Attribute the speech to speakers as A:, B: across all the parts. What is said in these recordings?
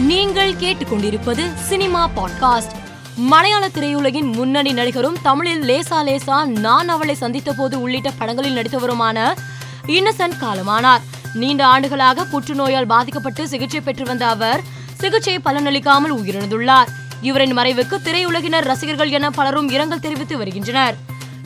A: நீங்கள் கேட்டுக்கொண்டிருப்பது cinema podcast. மலையாள திரையுலகின் முன்னணி நடிகரும் தமிழில் லேசா லேசா நான் அவளை சந்தித்த போது உள்ளிட்ட படங்களில் நடித்தவருமான இன்னசென்ட் காலமானார். நீண்ட ஆண்டுகளாக புற்றுநோயால் பாதிக்கப்பட்டு சிகிச்சை பெற்று வந்த அவர் சிகிச்சை பலனளிக்காமல் உயிரிழந்துள்ளார். இவரின் மறைவுக்கு திரையுலகினர் ரசிகர்கள் என பலரும் இரங்கல் தெரிவித்து வருகின்றனர்.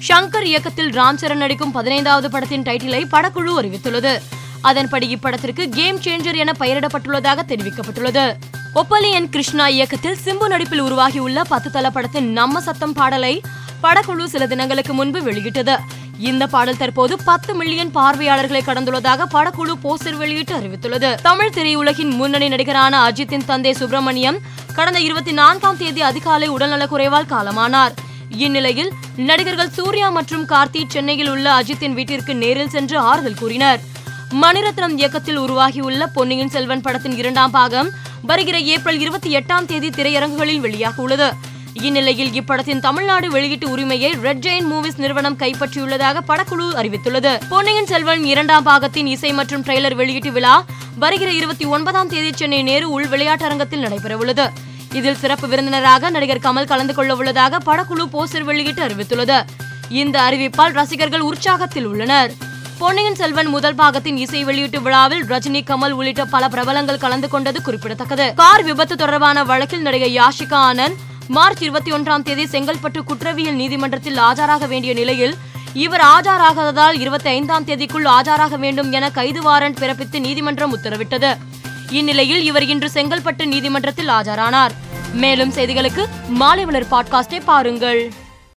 A: ஷங்கர் இயக்கத்தில் ராம் சரண் நடிக்கும் பதினைந்தாவது படத்தின் டைட்டிலை படக்குழு அறிவித்துள்ளது. அதன்படி இப்படத்திற்கு கேம் சேஞ்சர் என பெயரிடப்பட்டுள்ளதாக தெரிவிக்கப்பட்டுள்ளது. ஒப்பலி என் கிருஷ்ணா இயக்கத்தில் சிம்பு நடிப்பில் உருவாகியுள்ள பத்து தல படத்தின் நம்ம சத்தம் பாடலை படக்குழு சில தினங்களுக்கு முன்பு வெளியிட்டது. இந்த பாடல் தற்போது பத்து மில்லியன் பார்வையாளர்களை கடந்துள்ளதாக படக்குழு போஸ்டர் வெளியிட்டு அறிவித்துள்ளது. தமிழ் திரையுலகின் முன்னணி நடிகரான அஜித்தின் தந்தை சுப்பிரமணியம் கடந்த இருபத்தி நான்காம் தேதி அதிகாலை உடல்நலக்குறைவால் காலமானார். இந்நிலையில் நடிகர்கள் சூர்யா மற்றும் கார்த்தி சென்னையில் உள்ள அஜித்தின் வீட்டிற்கு நேரில் சென்று ஆறுதல் கூறினர். மணிரத்னம் இயக்கத்தில் உருவாகியுள்ள பொன்னியின் செல்வன் படத்தின் இரண்டாம் பாகம் வருகிற ஏப்ரல் இருபத்தி எட்டாம் தேதி திரையரங்குகளில் வெளியாக உள்ளது. இந்நிலையில் இப்படத்தின் தமிழ்நாடு வெளியீட்டு உரிமையை ரெட் ஜெயின் மூவிஸ் நிறுவனம் கைப்பற்றியுள்ளதாக படக்குழு அறிவித்துள்ளது. பொன்னியின் செல்வன் இரண்டாம் பாகத்தின் இசை மற்றும் ட்ரெய்லர் வெளியீட்டு விழா வருகிற இருபத்தி ஒன்பதாம் தேதி சென்னை நேரு உள் விளையாட்டரங்கத்தில் நடைபெறவுள்ளது. இதில் சிறப்பு விருந்தினராக நடிகர் கமல் கலந்து கொள்ள உள்ளதாக படக்குழு போஸ்டர் வெளியிட்டு அறிவித்துள்ளது. இந்த அறிவிப்பால் ரசிகர்கள் உற்சாகத்தில் உள்ளனர். பொன்னியின் செல்வன் முதல் பாகத்தின் இசை வெளியீட்டு விழாவில் ரஜினி கமல் உள்ளிட்ட பல பிரபலங்கள் கலந்து கொண்டது குறிப்பிடத்தக்கது. கார் விபத்து தொடர்பான வழக்கில் நடிகை யாஷிகா ஆனந்த் மார்ச் இருபத்தி ஒன்றாம் தேதி செங்கல்பட்டு குற்றவியல் நீதிமன்றத்தில் ஆஜராக வேண்டிய நிலையில் இவர் ஆஜராகாததால் இருபத்தி ஐந்தாம் தேதிக்குள் ஆஜராக வேண்டும் என கைது வாரண்ட் பிறப்பித்து நீதிமன்றம் உத்தரவிட்டது. இந்நிலையில் இவர் இன்று செங்கல்பட்டு நீதிமன்றத்தில் ஆஜரானார். மேலும் செய்திகளுக்கு மாலை மலர் பாட்காஸ்டை பாருங்கள்.